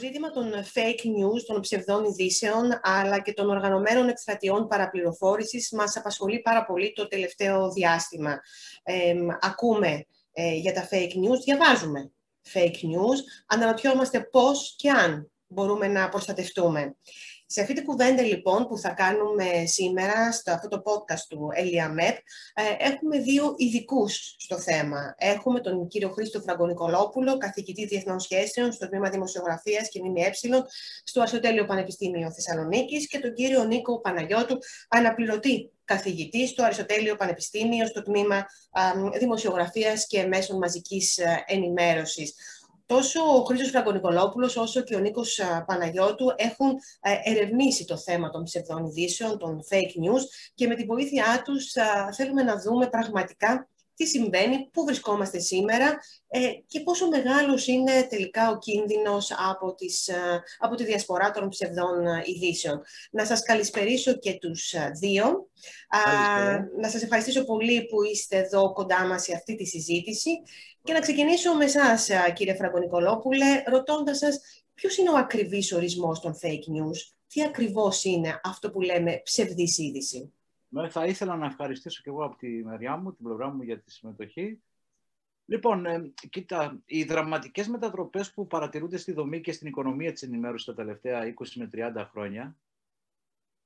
ζήτημα των fake news, των ψευδών ειδήσεων, αλλά και των οργανωμένων εκστρατιών παραπληροφόρησης μας απασχολεί πάρα πολύ το τελευταίο διάστημα. ακούμε ε, για τα fake news, διαβάζουμε fake news, αναρωτιόμαστε πώς και αν μπορούμε να προστατευτούμε. Σε αυτή την κουβέντα λοιπόν που θα κάνουμε σήμερα στο αυτό το podcast του ΕΛΙΑΜΕΠ έχουμε δύο ειδικούς στο θέμα. Έχουμε τον κύριο Χρήστο Φραγκονικολόπουλο, καθηγητή Διεθνών Σχέσεων στο Τμήμα Δημοσιογραφίας και ΜΜΕ στο Αρχαιοτέλειο Πανεπιστήμιο Θεσσαλονίκης και τον κύριο Νίκο Παναγιώτου, αναπληρωτή καθηγητή στο Αριστοτέλειο Πανεπιστήμιο στο Τμήμα Δημοσιογραφίας και Μέσων Μαζικής ε, Ενημέρωσης. Τόσο ο Χρήστος Φραγκονικολόπουλος όσο και ο Νίκος Παναγιώτου έχουν ε, ερευνήσει το θέμα των ψευδών ειδήσεων, των fake news και με τη βοήθειά τους θέλουμε να δούμε πραγματικά τι συμβαίνει, πού βρισκόμαστε σήμερα ε, και πόσο μεγάλος είναι τελικά ο κίνδυνος από, τις, από τη διασπορά των ψευδών ειδήσεων. Να σας καλησπερίσω και τους δύο. να σας ευχαριστήσω πολύ που είστε εδώ κοντά μας σε αυτή τη συζήτηση και να ξεκινήσω με εσάς, κύριε Φραγκονικολόπουλε, ρωτώντας σας ποιος είναι ο ακριβής ορισμός των fake news, τι ακριβώς είναι αυτό που λέμε ψευδής είδηση; Ναι, θα ήθελα να ευχαριστήσω και εγώ από τη μεριά μου, την πλευρά μου για τη συμμετοχή. Λοιπόν, ε, κοίτα, οι δραματικές μετατροπές που παρατηρούνται στη δομή και στην οικονομία της ενημέρωσης τα τελευταία 20 με 30 χρόνια,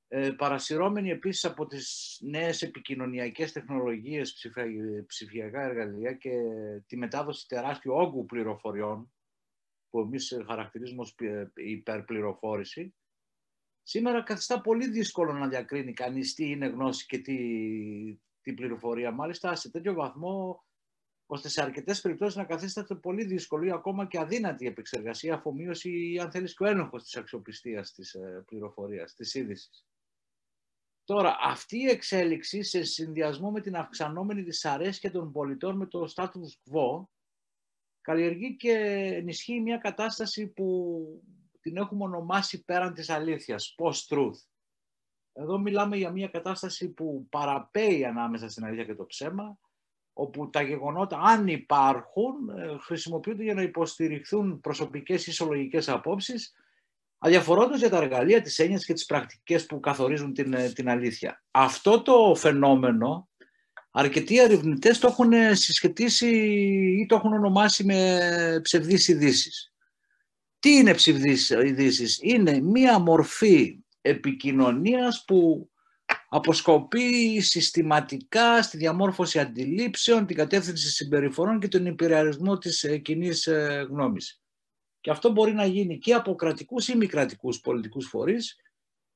ε, παρασυρώμενοι επίσης από τις νέες επικοινωνιακές τεχνολογίες, ψηφιακά εργαλεία και τη μετάδοση τεράστιου όγκου πληροφοριών, που εμείς χαρακτηρίζουμε ως υπερπληροφόρηση, Σήμερα καθιστά πολύ δύσκολο να διακρίνει κανείς τι είναι γνώση και τι, τι πληροφορία. Μάλιστα σε τέτοιο βαθμό ώστε σε αρκετές περιπτώσεις να καθίσταται πολύ δύσκολο ή ακόμα και αδύνατη η επεξεργασία, αφομοίωση ή αν θέλεις και ο έλεγχος της αξιοπιστίας της ε, πληροφορίας, της είδησης. Τώρα, αυτή η εξέλιξη σε συνδυασμό με την αυξανόμενη δυσαρέσκεια των πολιτών με το status quo καλλιεργεί και ενισχύει μια κατάσταση που την έχουμε ονομάσει πέραν της αλήθειας, post-truth. Εδώ μιλάμε για μια κατάσταση που παραπέει ανάμεσα στην αλήθεια και το ψέμα, όπου τα γεγονότα, αν υπάρχουν, ε, χρησιμοποιούνται για να υποστηριχθούν προσωπικές ή ισολογικές απόψεις, αδιαφορώντας για τα εργαλεία, τις έννοιες και τις πρακτικές που καθορίζουν την, ε, την αλήθεια. Αυτό το φαινόμενο, αρκετοί ερευνητές το έχουν συσχετίσει ή το έχουν ονομάσει με ψευδείς ειδήσεις. Τι είναι ψευδείς ειδήσεις, Είναι μία μορφή επικοινωνίας που αποσκοπεί συστηματικά στη διαμόρφωση αντιλήψεων, την κατεύθυνση συμπεριφορών και τον υπηρεαρισμό της ε, κοινή ε, γνώμης. Και αυτό μπορεί να γίνει και από κρατικούς ή μη κρατικούς πολιτικούς φορείς,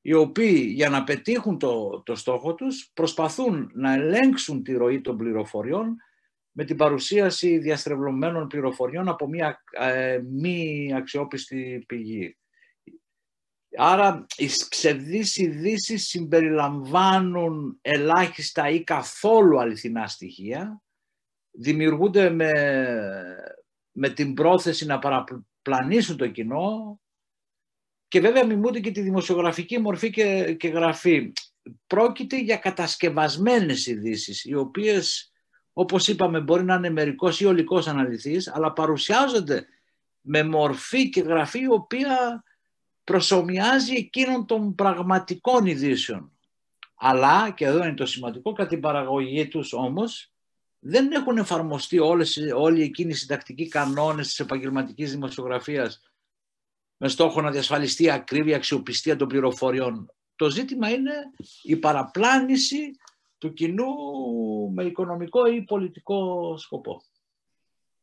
οι οποίοι για να πετύχουν το, το στόχο τους προσπαθούν να ελέγξουν τη ροή των πληροφοριών με την παρουσίαση διαστρεβλωμένων πληροφοριών από μια ε, μη αξιόπιστη πηγή. Άρα οι ψευδείς ειδήσει συμπεριλαμβάνουν ελάχιστα ή καθόλου αληθινά στοιχεία, δημιουργούνται με, με την πρόθεση να παραπλανήσουν το κοινό και βέβαια μιμούνται και τη δημοσιογραφική μορφή και, και γραφή. Πρόκειται για κατασκευασμένες ειδήσεις, οι οποίες όπως είπαμε μπορεί να είναι μερικός ή ολικός αναλυθής, αλλά παρουσιάζονται με μορφή και γραφή η οποία προσωμιάζει εκείνων των πραγματικών ειδήσεων. Αλλά, και εδώ είναι το σημαντικό, κατά την παραγωγή τους όμως, δεν έχουν εφαρμοστεί όλες, όλοι εκείνοι οι συντακτικοί κανόνες της επαγγελματικής δημοσιογραφίας με στόχο να διασφαλιστεί η ακρίβεια αξιοπιστία των πληροφοριών. Το ζήτημα είναι η παραπλάνηση του κοινού με οικονομικό ή πολιτικό σκοπό.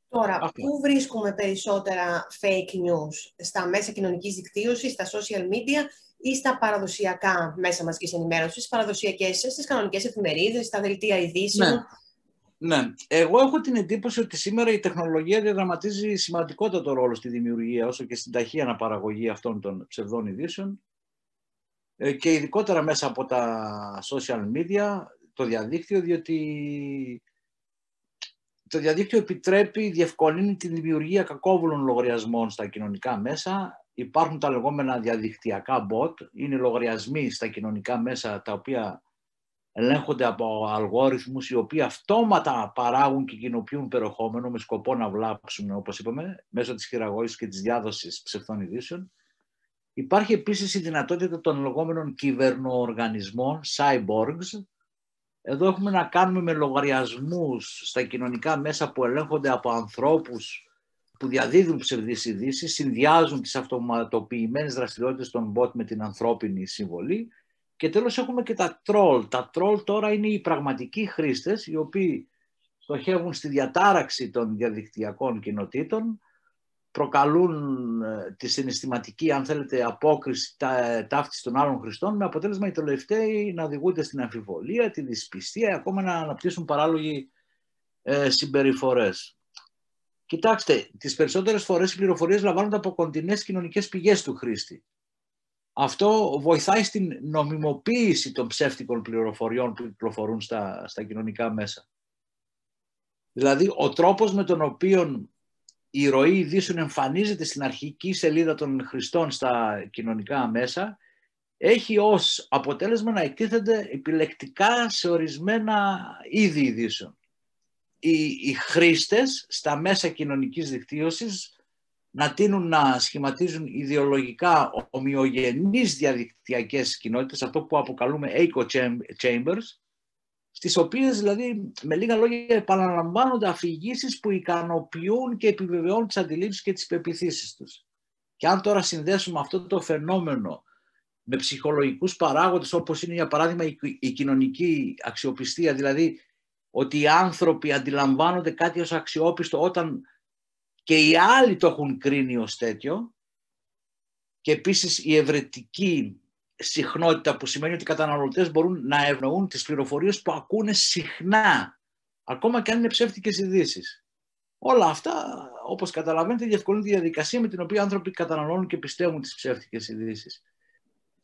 Τώρα, πού βρίσκουμε περισσότερα fake news, στα μέσα κοινωνικής δικτύωσης, στα social media ή στα παραδοσιακά μέσα μαζικής ενημέρωσης, στις παραδοσιακές, στις κανονικές εφημερίδες, στα δελτία ειδήσεων; Ναι. Ναι. Εγώ έχω την εντύπωση ότι σήμερα η τεχνολογία διαδραματίζει σημαντικότατο ρόλο στη δημιουργία όσο και στην ταχεία αναπαραγωγή αυτών των ψευδών ειδήσεων ε, και ειδικότερα μέσα από τα social media το διαδίκτυο, διότι το διαδίκτυο επιτρέπει, διευκολύνει τη δημιουργία κακόβουλων λογαριασμών στα κοινωνικά μέσα. Υπάρχουν τα λεγόμενα διαδικτυακά bot, είναι λογαριασμοί στα κοινωνικά μέσα τα οποία ελέγχονται από αλγόριθμους οι οποίοι αυτόματα παράγουν και κοινοποιούν περιεχόμενο με σκοπό να βλάψουν, όπως είπαμε, μέσω της χειραγώγησης και της διάδοσης ψευθών ειδήσεων. Υπάρχει επίσης η δυνατότητα των λεγόμενων κυβερνοοργανισμών, cyborgs. Εδώ έχουμε να κάνουμε με λογαριασμούς στα κοινωνικά μέσα που ελέγχονται από ανθρώπους που διαδίδουν ψευδείς ειδήσεις, συνδυάζουν τις αυτοματοποιημένες δραστηριότητες των bot με την ανθρώπινη συμβολή και τέλος έχουμε και τα troll. Τα troll τώρα είναι οι πραγματικοί χρήστες οι οποίοι στοχεύουν στη διατάραξη των διαδικτυακών κοινοτήτων, προκαλούν ε, τη συναισθηματική, αν θέλετε, απόκριση τα, ταύτιση των άλλων χρηστών, με αποτέλεσμα οι τελευταίοι να οδηγούνται στην αμφιβολία, τη δυσπιστία, ακόμα να αναπτύσσουν παράλογοι ε, συμπεριφορές. Κοιτάξτε, τις περισσότερες φορές οι πληροφορίες λαμβάνονται από κοντινές κοινωνικές πηγές του χρήστη. Αυτό βοηθάει στην νομιμοποίηση των ψεύτικων πληροφοριών που κυκλοφορούν στα, στα κοινωνικά μέσα. Δηλαδή, ο τρόπος με τον οποίο η ροή ειδήσεων εμφανίζεται στην αρχική σελίδα των χρηστών στα κοινωνικά μέσα έχει ως αποτέλεσμα να εκτίθενται επιλεκτικά σε ορισμένα είδη ειδήσεων. Οι, οι χρήστες στα μέσα κοινωνικής δικτύωσης να τείνουν να σχηματίζουν ιδεολογικά ομοιογενείς διαδικτυακές κοινότητες, αυτό που αποκαλούμε echo chambers, στις οποίες δηλαδή με λίγα λόγια επαναλαμβάνονται αφηγήσεις που ικανοποιούν και επιβεβαιώνουν τις αντιλήψεις και τις πεπιθήσεις τους. Και αν τώρα συνδέσουμε αυτό το φαινόμενο με ψυχολογικούς παράγοντες όπως είναι για παράδειγμα η κοινωνική αξιοπιστία, δηλαδή ότι οι άνθρωποι αντιλαμβάνονται κάτι ως αξιόπιστο όταν και οι άλλοι το έχουν κρίνει ως τέτοιο και επίσης η ευρετική συχνότητα που σημαίνει ότι οι καταναλωτές μπορούν να ευνοούν τις πληροφορίες που ακούνε συχνά ακόμα και αν είναι ψεύτικες ειδήσεις. Όλα αυτά, όπως καταλαβαίνετε, διευκολύνουν τη διαδικασία με την οποία οι άνθρωποι καταναλώνουν και πιστεύουν τις ψεύτικες ειδήσεις.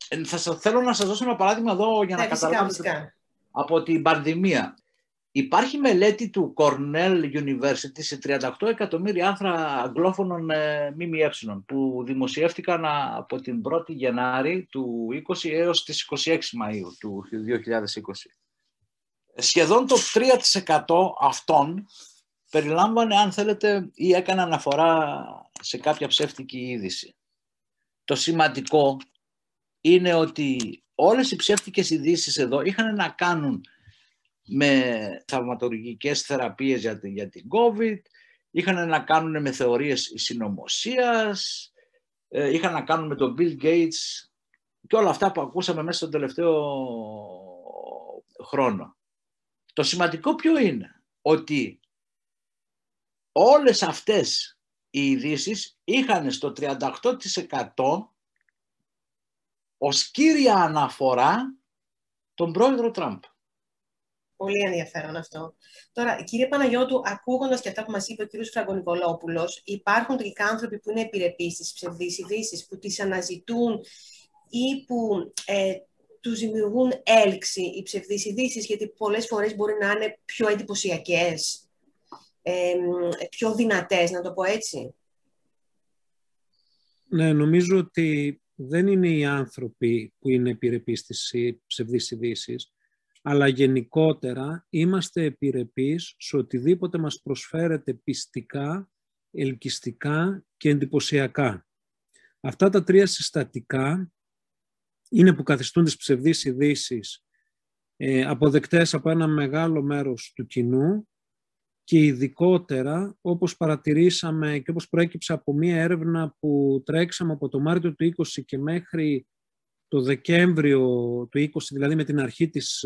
Ε, θα θέλω να σας δώσω ένα παράδειγμα εδώ για να ναι, καταλάβετε από την πανδημία. Υπάρχει μελέτη του Cornell University σε 38 εκατομμύρια άρθρα αγγλόφωνων ε, ΜΜΕ που δημοσιεύτηκαν από την 1η Γενάρη του 20 έως τις 26 Μαΐου του 2020. Σχεδόν το 3% αυτών περιλάμβανε, αν θέλετε, ή έκανε αναφορά σε κάποια ψεύτικη είδηση. Το σημαντικό είναι ότι όλες οι ψεύτικες ειδήσεις εδώ είχαν να κάνουν με θαυματουργικές θεραπείες για, για την COVID, είχαν να κάνουν με θεωρίες συνωμοσίας, ε, είχαν να κάνουν με τον Bill Gates και όλα αυτά που ακούσαμε μέσα στον τελευταίο χρόνο. Το σημαντικό ποιο είναι, ότι όλες αυτές οι ειδήσεις είχαν στο 38% ως κύρια αναφορά τον πρόεδρο Τραμπ. Πολύ ενδιαφέρον αυτό. Τώρα, κύριε Παναγιώτου, ακούγοντας και αυτά που μας είπε ο κύριος Φραγκονικολόπουλος, υπάρχουν τελικά άνθρωποι που είναι επιρρεπείς στις ψευδείς ειδήσεις, που τις αναζητούν ή που ε, τους δημιουργούν έλξη οι ψευδείς ειδήσεις, γιατί πολλές φορές μπορεί να είναι πιο εντυπωσιακές, ε, πιο δυνατές, να το πω έτσι. Ναι, νομίζω ότι δεν είναι οι άνθρωποι που είναι επιρρεπείς στις ψευδείς ειδήσεις, αλλά γενικότερα είμαστε επιρρεπείς σε οτιδήποτε μας προσφέρεται πιστικά, ελκυστικά και εντυπωσιακά. Αυτά τα τρία συστατικά είναι που καθιστούν τις ψευδείς ειδήσεις ε, αποδεκτές από ένα μεγάλο μέρος του κοινού και ειδικότερα όπως παρατηρήσαμε και όπως προέκυψε από μία έρευνα που τρέξαμε από το Μάρτιο του 20 και μέχρι το Δεκέμβριο του 20, δηλαδή με την αρχή της,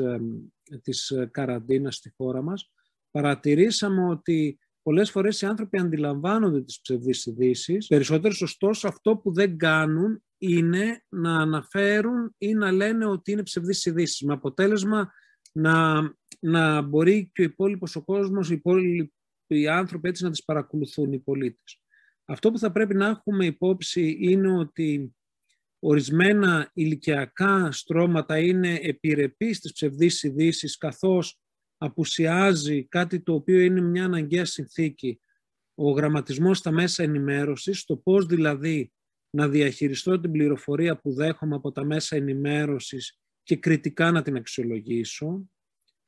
της καραντίνας στη χώρα μας, παρατηρήσαμε ότι πολλές φορές οι άνθρωποι αντιλαμβάνονται τις ψευδείς ειδήσει. Περισσότερες, ωστόσο, αυτό που δεν κάνουν είναι να αναφέρουν ή να λένε ότι είναι ψευδείς ειδήσει. Με αποτέλεσμα να, να μπορεί και ο υπόλοιπος ο κόσμος, οι υπόλοιποι άνθρωποι έτσι να τις παρακολουθούν οι πολίτες. Αυτό που θα πρέπει να έχουμε υπόψη είναι ότι ορισμένα ηλικιακά στρώματα είναι επιρρεπεί στις ψευδείς ειδήσει, καθώς απουσιάζει κάτι το οποίο είναι μια αναγκαία συνθήκη, ο γραμματισμός στα μέσα ενημέρωσης, το πώς δηλαδή να διαχειριστώ την πληροφορία που δέχομαι από τα μέσα ενημέρωσης και κριτικά να την αξιολογήσω.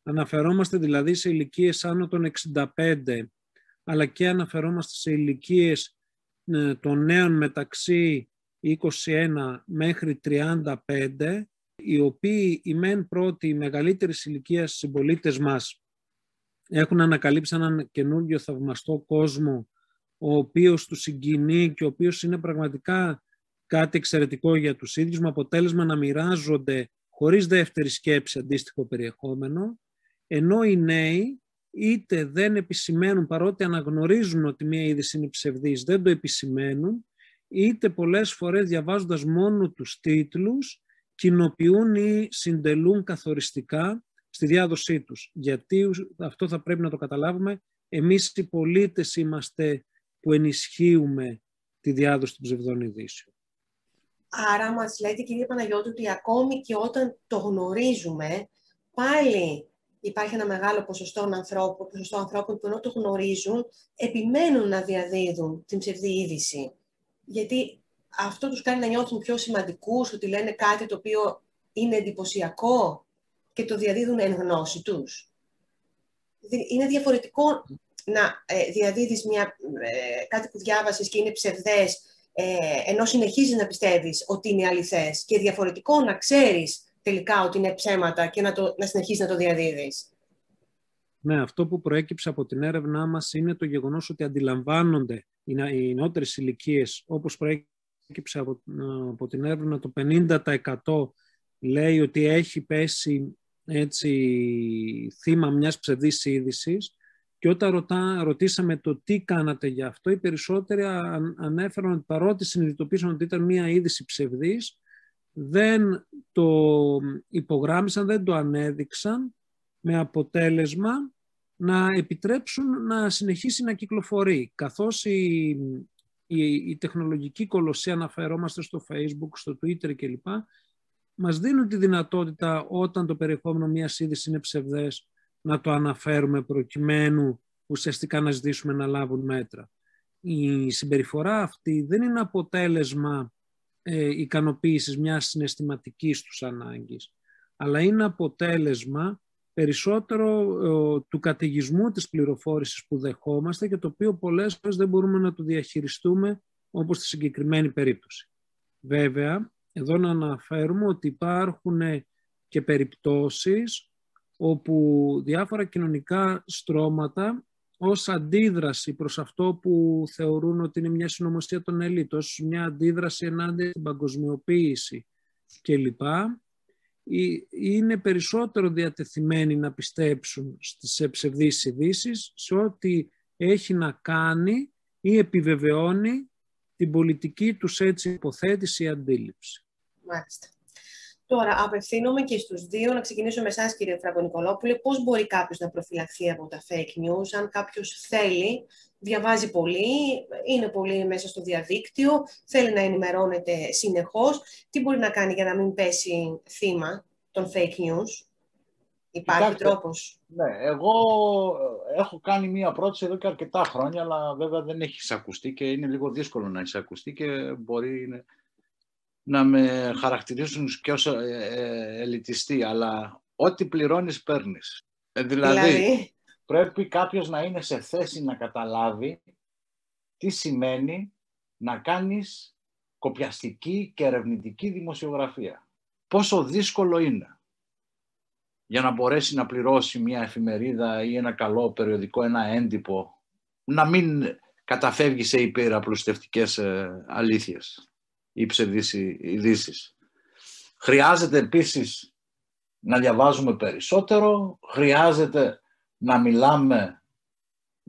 Αναφερόμαστε δηλαδή σε ηλικίες άνω των 65, αλλά και αναφερόμαστε σε ηλικίες ε, των νέων μεταξύ 21 μέχρι 35, οι οποίοι οι μεν πρώτοι, οι μεγαλύτερης ηλικίας συμπολίτες μας έχουν ανακαλύψει έναν καινούργιο θαυμαστό κόσμο, ο οποίος τους συγκινεί και ο οποίος είναι πραγματικά κάτι εξαιρετικό για τους ίδιους, με αποτέλεσμα να μοιράζονται χωρίς δεύτερη σκέψη αντίστοιχο περιεχόμενο, ενώ οι νέοι είτε δεν επισημαίνουν παρότι αναγνωρίζουν ότι μία είδηση είναι ψευδής, δεν το επισημαίνουν, είτε πολλές φορές διαβάζοντας μόνο τους τίτλους, κοινοποιούν ή συντελούν καθοριστικά στη διάδοσή τους. Γιατί αυτό θα πρέπει να το καταλάβουμε, εμείς οι πολίτες είμαστε που ενισχύουμε τη διάδοση των ψευδών ειδήσεων. Άρα μας λέτε κυρία Παναγιώτη ότι ακόμη και όταν το γνωρίζουμε, πάλι υπάρχει ένα μεγάλο ποσοστό ανθρώπων, ποσοστό ανθρώπων που ενώ το γνωρίζουν, επιμένουν να διαδίδουν την ψευδή είδηση. Γιατί αυτό τους κάνει να νιώθουν πιο σημαντικούς, ότι λένε κάτι το οποίο είναι εντυπωσιακό και το διαδίδουν εν γνώση τους. Είναι διαφορετικό να ε, διαδίδεις μια, ε, κάτι που διάβασες και είναι ψευδές, ε, ενώ συνεχίζεις να πιστεύεις ότι είναι αληθές και διαφορετικό να ξέρεις τελικά ότι είναι ψέματα και να, το, να συνεχίσεις να το διαδίδεις. Ναι, αυτό που προέκυψε από την έρευνά μας είναι το γεγονός ότι αντιλαμβάνονται οι νεότερες ηλικίες, όπως προέκυψε από, από την έρευνα, το 50% λέει ότι έχει πέσει έτσι, θύμα μιας ψευδής είδησης. Και όταν ρωτά, ρωτήσαμε το τι κάνατε για αυτό, οι περισσότεροι ανέφεραν ότι παρότι συνειδητοποίησαν ότι ήταν μια είδηση ψευδής, δεν το υπογράμμισαν, δεν το ανέδειξαν με αποτέλεσμα να επιτρέψουν να συνεχίσει να κυκλοφορεί. Καθώς η, η, η τεχνολογική κολοσσία αναφερόμαστε στο Facebook, στο Twitter κλπ. Μας δίνουν τη δυνατότητα όταν το περιεχόμενο μιας είδησης είναι ψευδές να το αναφέρουμε προκειμένου ουσιαστικά να ζητήσουμε να λάβουν μέτρα. Η συμπεριφορά αυτή δεν είναι αποτέλεσμα ε, ικανοποίησης μιας συναισθηματικής τους ανάγκης, αλλά είναι αποτέλεσμα περισσότερο ε, του καταιγισμού της πληροφόρησης που δεχόμαστε και το οποίο πολλές φορές δεν μπορούμε να το διαχειριστούμε όπως στη συγκεκριμένη περίπτωση. Βέβαια, εδώ να αναφέρουμε ότι υπάρχουν και περιπτώσεις όπου διάφορα κοινωνικά στρώματα ως αντίδραση προς αυτό που θεωρούν ότι είναι μια συνωμοσία των ελίτ, ως μια αντίδραση ενάντια στην παγκοσμιοποίηση κλπ. Είναι περισσότερο διατεθειμένοι να πιστέψουν στις ψευδείς ειδήσεις σε ό,τι έχει να κάνει ή επιβεβαιώνει την πολιτική τους έτσι υποθέτηση ή αντίληψη. Μάλιστα. Τώρα, απευθύνομαι και στους δύο. Να ξεκινήσω με εσάς, κύριε Φραγκονικολόπουλε. Πώς μπορεί κάποιος να προφυλαχθεί από τα fake news, αν κάποιος θέλει, διαβάζει πολύ, είναι πολύ μέσα στο διαδίκτυο, θέλει να ενημερώνεται συνεχώς. Τι μπορεί να κάνει για να μην πέσει θύμα των fake news; Υπάρχει Κοιτάξτε, τρόπος; Ναι, εγώ έχω κάνει μία πρόταση εδώ και αρκετά χρόνια, αλλά βέβαια δεν έχει εισακουστεί και είναι λίγο δύσκολο να εισακουστεί και μπορεί να με χαρακτηρίζουν και ως ε, ε, ελιτιστή, αλλά ό,τι πληρώνεις παίρνεις. Ε, δηλαδή, δηλαδή, πρέπει κάποιος να είναι σε θέση να καταλάβει τι σημαίνει να κάνεις κοπιαστική και ερευνητική δημοσιογραφία. Πόσο δύσκολο είναι για να μπορέσει να πληρώσει μια εφημερίδα ή ένα καλό περιοδικό, ένα έντυπο, να μην καταφεύγει σε υπεραπλουστευτικές αλήθειες ή ψευδείς ειδήσεις. Χρειάζεται επίσης να διαβάζουμε περισσότερο, χρειάζεται να μιλάμε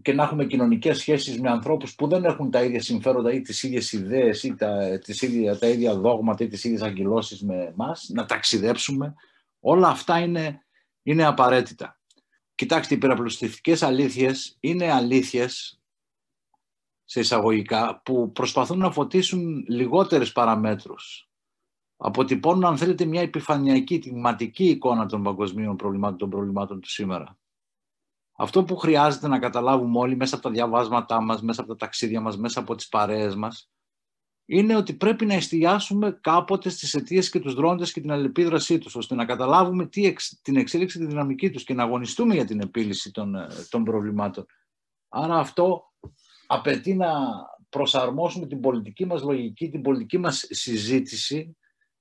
και να έχουμε κοινωνικές σχέσεις με ανθρώπους που δεν έχουν τα ίδια συμφέροντα ή τις ίδιες ιδέες ή τα, τις ίδια, τα ίδια δόγματα ή τις ίδιες αγκυλώσεις με εμάς, να ταξιδέψουμε. Όλα αυτά είναι, είναι απαραίτητα. Κοιτάξτε, οι υπεραπλουστευτικές αλήθειες είναι αλήθειες σε εισαγωγικά, που προσπαθούν να φωτίσουν λιγότερες παραμέτρους. Αποτυπώνουν, αν θέλετε, μια επιφανειακή, τιματική εικόνα των παγκοσμίων προβλημάτων, των προβλημάτων του σήμερα. Αυτό που χρειάζεται να καταλάβουμε όλοι μέσα από τα διαβάσματά μας, μέσα από τα ταξίδια μας, μέσα από τις παρέες μας, είναι ότι πρέπει να εστιάσουμε κάποτε στις αιτίες και τους δρόντες και την αλληλεπίδρασή τους, ώστε να καταλάβουμε τι την εξέλιξη, τη δυναμική τους και να αγωνιστούμε για την επίλυση των, ε, των προβλημάτων. Άρα αυτό απαιτεί να προσαρμόσουμε την πολιτική μας λογική, την πολιτική μας συζήτηση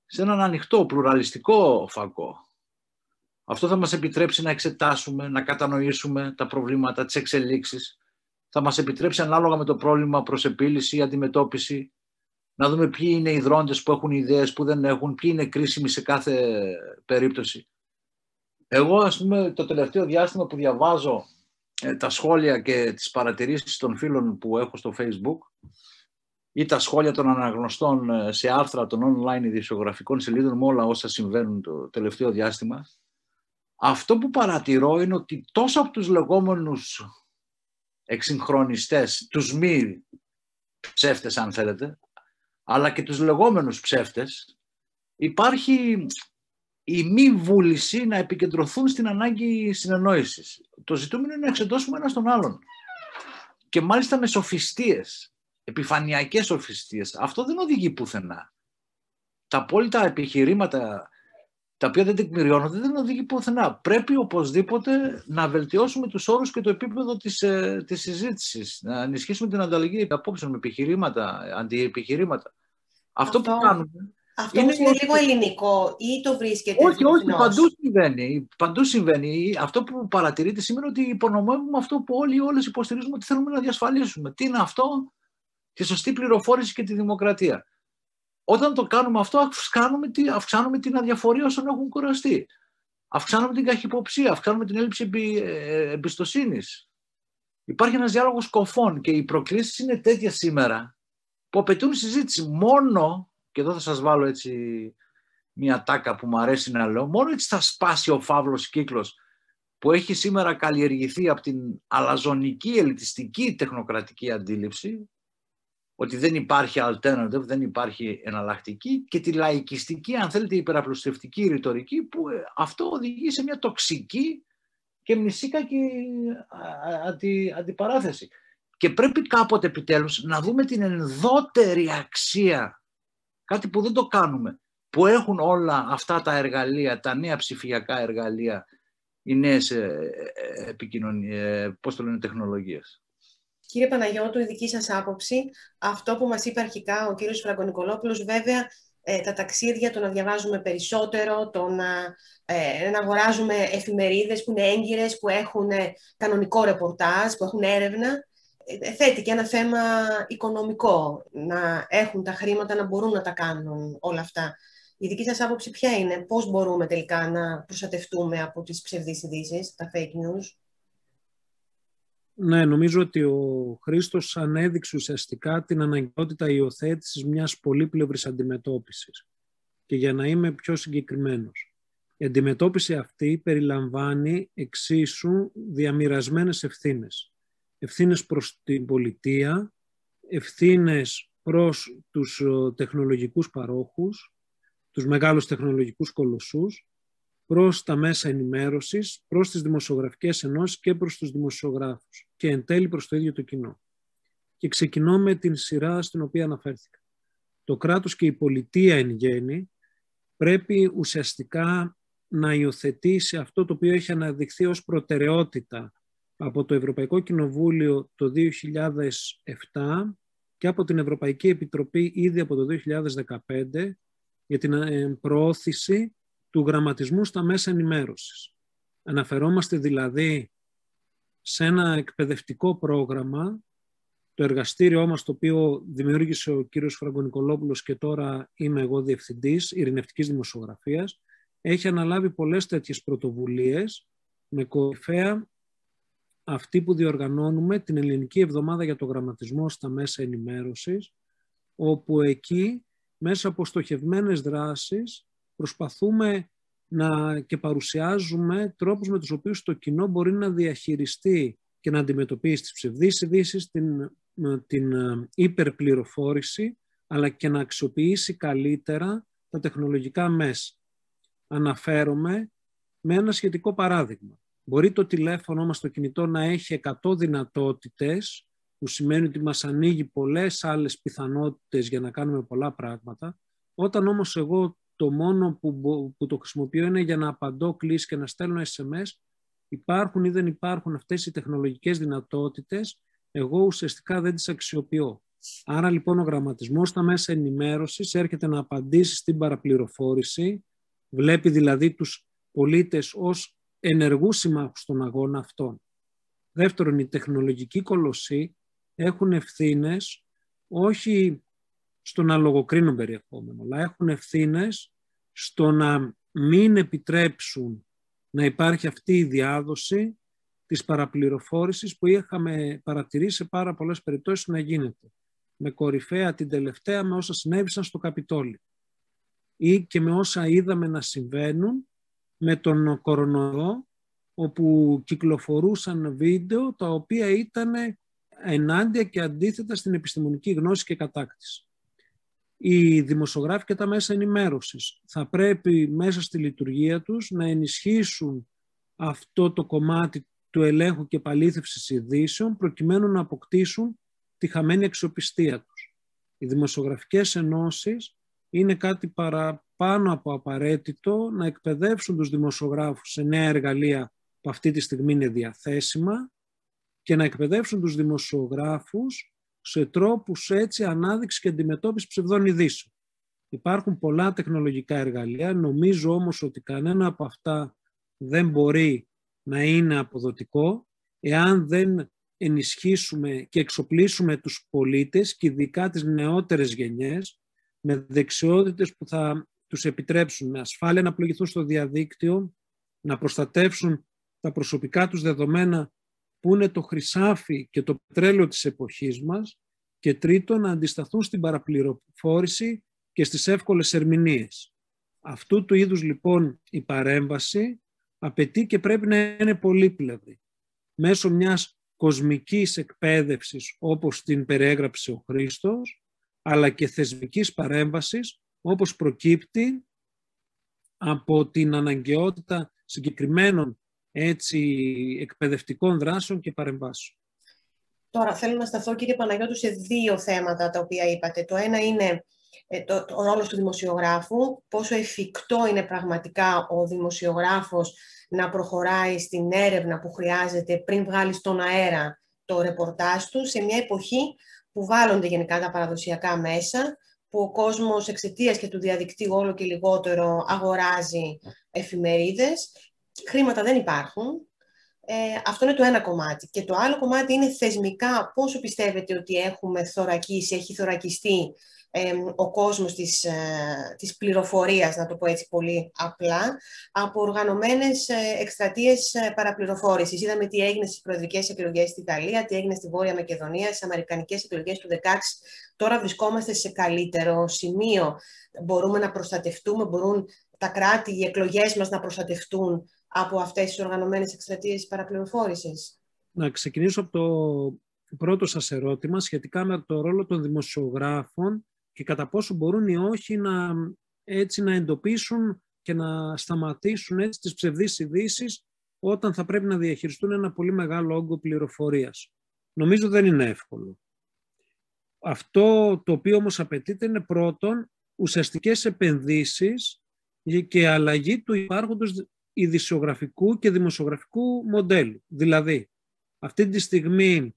σε έναν ανοιχτό, πλουραλιστικό φακό. Αυτό θα μας επιτρέψει να εξετάσουμε, να κατανοήσουμε τα προβλήματα, τις εξελίξεις. Θα μας επιτρέψει ανάλογα με το πρόβλημα προς επίλυση ή αντιμετώπιση να δούμε ποιοι είναι οι δρόντες που έχουν ιδέες, που δεν έχουν, ποιοι είναι κρίσιμοι σε κάθε περίπτωση. Εγώ, ας πούμε, το τελευταίο διάστημα που διαβάζω ε, τα σχόλια και τις παρατηρήσεις των φίλων που έχω στο Facebook ή τα σχόλια των αναγνωστών ε, σε άρθρα των online ειδησιογραφικών σελίδων με όλα όσα συμβαίνουν το τελευταίο διάστημα, αυτό που παρατηρώ είναι ότι τόσο από τους λεγόμενους εξυγχρονιστές, τους μη ψεύτες αν θέλετε, αλλά και τους λεγόμενους ψεύτες, υπάρχει η μη βούληση να επικεντρωθούν στην ανάγκη συνεννόησης. Το ζητούμενο είναι να εξεντώσουμε ένα τον άλλον. Και μάλιστα με σοφιστίες, επιφανειακές σοφιστίες. Αυτό δεν οδηγεί πουθενά. Τα απόλυτα επιχειρήματα τα οποία δεν τεκμηριώνονται δεν οδηγεί πουθενά. Πρέπει οπωσδήποτε να βελτιώσουμε τους όρους και το επίπεδο της, ε, της συζήτησης. Να ενισχύσουμε την ανταλλαγή απόψεων με επιχειρήματα, αντιεπιχειρήματα. Αυτό, αυτό που κάνουμε αυτό είναι, είναι λίγο ελληνικό ή το βρίσκεται Όχι, όχι, παντού συμβαίνει. Παντού συμβαίνει. Αυτό που παρατηρείτε σημαίνει ότι υπονομεύουμε αυτό που όλοι όλες υποστηρίζουμε ότι θέλουμε να διασφαλίσουμε. Τι είναι αυτό, τη σωστή πληροφόρηση και τη δημοκρατία. Όταν το κάνουμε αυτό, αυξάνουμε, αυξάνουμε την αδιαφορία όσων έχουν κουραστεί. Αυξάνουμε την καχυποψία, αυξάνουμε την έλλειψη ε, εμπιστοσύνης. Υπάρχει ένας διάλογος κοφών και οι προκλήσεις είναι τέτοια σήμερα που απαιτούν συζήτηση. Μόνο και εδώ θα σας βάλω έτσι μια τάκα που μου αρέσει να λέω, μόνο έτσι θα σπάσει ο φαύλος κύκλος που έχει σήμερα καλλιεργηθεί από την αλαζονική, ελιτιστική τεχνοκρατική αντίληψη, ότι δεν υπάρχει alternative, δεν υπάρχει εναλλακτική και τη λαϊκιστική, αν θέλετε, υπεραπλουστευτική ρητορική που ε, αυτό οδηγεί σε μια τοξική και μνησίκακη αντι, αντιπαράθεση. Και πρέπει κάποτε επιτέλους να δούμε την ενδότερη αξία Κάτι που δεν το κάνουμε. Που έχουν όλα αυτά τα εργαλεία, τα νέα ψηφιακά εργαλεία, οι νέες ε, ε, επικοινωνίες, πώς το λένε, τεχνολογίες. Κύριε Παναγιώτου, η δική σας άποψη, αυτό που μας είπε αρχικά ο κύριος Φραγκονικολόπουλος, βέβαια ε, τα ταξίδια, το να διαβάζουμε περισσότερο, το να, ε, να αγοράζουμε εφημερίδες που είναι έγκυρες, που έχουν κανονικό ρεπορτάζ, που έχουν έρευνα, ε, θέτει και ένα θέμα οικονομικό, να έχουν τα χρήματα να μπορούν να τα κάνουν όλα αυτά. Η δική σας άποψη ποια είναι, πώς μπορούμε τελικά να προστατευτούμε από τις ψευδείς ειδήσεις, τα fake news; Ναι, νομίζω ότι ο Χρήστος ανέδειξε ουσιαστικά την αναγκαιότητα υιοθέτησης μιας πολύπλευρης αντιμετώπισης. Και για να είμαι πιο συγκεκριμένος. Η αντιμετώπιση αυτή περιλαμβάνει εξίσου διαμοιρασμένες ευθύνες ευθύνες προς την πολιτεία, ευθύνες προς τους τεχνολογικούς παρόχους, τους μεγάλους τεχνολογικούς κολοσσούς, προς τα μέσα ενημέρωσης, προς τις δημοσιογραφικές ενώσεις και προς τους δημοσιογράφους και εν τέλει προς το ίδιο το κοινό. Και ξεκινώ με την σειρά στην οποία αναφέρθηκα. Το κράτος και η πολιτεία εν γέννη πρέπει ουσιαστικά να υιοθετήσει αυτό το οποίο έχει αναδειχθεί ως προτεραιότητα από το Ευρωπαϊκό Κοινοβούλιο το 2007 και από την Ευρωπαϊκή Επιτροπή ήδη από το 2015 για την ε, προώθηση του γραμματισμού στα μέσα ενημέρωσης. Αναφερόμαστε δηλαδή σε ένα εκπαιδευτικό πρόγραμμα, το εργαστήριό μας το οποίο δημιούργησε ο κύριος Φραγκονικολόπουλος και τώρα είμαι εγώ διευθυντής ειρηνευτικής δημοσιογραφίας, έχει αναλάβει πολλές τέτοιες πρωτοβουλίες με κορυφαία αυτή που διοργανώνουμε την Ελληνική Εβδομάδα για το Γραμματισμό στα Μέσα Ενημέρωσης, όπου εκεί μέσα από στοχευμένες δράσεις προσπαθούμε να και παρουσιάζουμε τρόπους με τους οποίους το κοινό μπορεί να διαχειριστεί και να αντιμετωπίσει τις ψευδείς ειδήσει, την, την ε, υπερπληροφόρηση, αλλά και να αξιοποιήσει καλύτερα τα τεχνολογικά μέσα. Αναφέρομαι με ένα σχετικό παράδειγμα. Μπορεί το τηλέφωνο μας το κινητό να έχει 100 δυνατότητες που σημαίνει ότι μας ανοίγει πολλές άλλες πιθανότητες για να κάνουμε πολλά πράγματα. Όταν όμως εγώ το μόνο που, που το χρησιμοποιώ είναι για να απαντώ κλείσει και να στέλνω SMS, υπάρχουν ή δεν υπάρχουν αυτές οι τεχνολογικές δυνατότητες, εγώ ουσιαστικά δεν τις αξιοποιώ. Άρα λοιπόν ο γραμματισμός στα μέσα ενημέρωσης έρχεται να απαντήσει στην παραπληροφόρηση, βλέπει δηλαδή τους πολίτες ως ενεργούς συμμάχους στον αγώνα αυτών. Δεύτερον, οι τεχνολογικοί κολοσσοί έχουν ευθύνες όχι στο να λογοκρίνουν περιεχόμενο, αλλά έχουν ευθύνες στο να μην επιτρέψουν να υπάρχει αυτή η διάδοση της παραπληροφόρησης που είχαμε παρατηρήσει σε πάρα πολλές περιπτώσεις να γίνεται. Με κορυφαία την τελευταία με όσα συνέβησαν στο Καπιτόλι ή και με όσα είδαμε να συμβαίνουν με τον κορονοϊό όπου κυκλοφορούσαν βίντεο τα οποία ήταν ενάντια και αντίθετα στην επιστημονική γνώση και κατάκτηση. Οι δημοσιογράφοι και τα μέσα ενημέρωσης θα πρέπει μέσα στη λειτουργία τους να ενισχύσουν αυτό το κομμάτι του ελέγχου και παλήθευσης ειδήσεων προκειμένου να αποκτήσουν τη χαμένη αξιοπιστία τους. Οι δημοσιογραφικές ενώσεις είναι κάτι παραπάνω από απαραίτητο να εκπαιδεύσουν τους δημοσιογράφους σε νέα εργαλεία που αυτή τη στιγμή είναι διαθέσιμα και να εκπαιδεύσουν τους δημοσιογράφους σε τρόπους έτσι ανάδειξης και αντιμετώπισης ψευδών ειδήσεων. Υπάρχουν πολλά τεχνολογικά εργαλεία, νομίζω όμως ότι κανένα από αυτά δεν μπορεί να είναι αποδοτικό εάν δεν ενισχύσουμε και εξοπλίσουμε τους πολίτες και ειδικά τις νεότερες γενιές με δεξιότητες που θα τους επιτρέψουν με ασφάλεια να πλογηθούν στο διαδίκτυο, να προστατεύσουν τα προσωπικά τους δεδομένα που είναι το χρυσάφι και το πετρέλαιο της εποχής μας και τρίτον να αντισταθούν στην παραπληροφόρηση και στις εύκολες ερμηνείες. Αυτού του είδους λοιπόν η παρέμβαση απαιτεί και πρέπει να είναι πολύπλευρη. Μέσω μιας κοσμικής εκπαίδευσης όπως την περιέγραψε ο Χρήστος, αλλά και θεσμικής παρέμβασης όπως προκύπτει από την αναγκαιότητα συγκεκριμένων έτσι, εκπαιδευτικών δράσεων και παρεμβάσεων. Τώρα θέλω να σταθώ κύριε Παναγιώτου σε δύο θέματα τα οποία είπατε. Το ένα είναι ε, το, το ρόλος του δημοσιογράφου, πόσο εφικτό είναι πραγματικά ο δημοσιογράφος να προχωράει στην έρευνα που χρειάζεται πριν βγάλει στον αέρα το ρεπορτάζ του σε μια εποχή που βάλλονται γενικά τα παραδοσιακά μέσα, που ο κόσμος εξαιτίας και του διαδικτύου όλο και λιγότερο αγοράζει εφημερίδες χρήματα δεν υπάρχουν. Ε, αυτό είναι το ένα κομμάτι. Και το άλλο κομμάτι είναι θεσμικά πόσο πιστεύετε ότι έχουμε θωρακίσει, έχει θωρακιστεί ε, ο κόσμος της, ε, της πληροφορίας, να το πω έτσι πολύ απλά, από οργανωμένες ε, εκστρατείες ε, παραπληροφόρησης. Είδαμε τι έγινε στις προεδρικές εκλογές στη Ιταλία, τι έγινε στη Βόρεια Μακεδονία, στις αμερικανικές εκλογές του 2016. Τώρα βρισκόμαστε σε καλύτερο σημείο. Μπορούμε να προστατευτούμε, μπορούν τα κράτη, οι εκλογές μας να προστατευτούν από αυτές τις οργανωμένες εκστρατείες παραπληροφόρησης; Να ξεκινήσω από το πρώτο σας ερώτημα σχετικά με το ρόλο των δημοσιογράφων και κατά πόσο μπορούν ή όχι να, έτσι, να εντοπίσουν και να σταματήσουν έτσι, τις ψευδείς ειδήσει όταν θα πρέπει να διαχειριστούν ένα πολύ μεγάλο όγκο πληροφορίας. Νομίζω δεν είναι εύκολο. Αυτό το οποίο όμως απαιτείται είναι πρώτον ουσιαστικές επενδύσεις και αλλαγή του υπάρχοντος ειδησιογραφικού και δημοσιογραφικού μοντέλου. Δηλαδή, αυτή τη στιγμή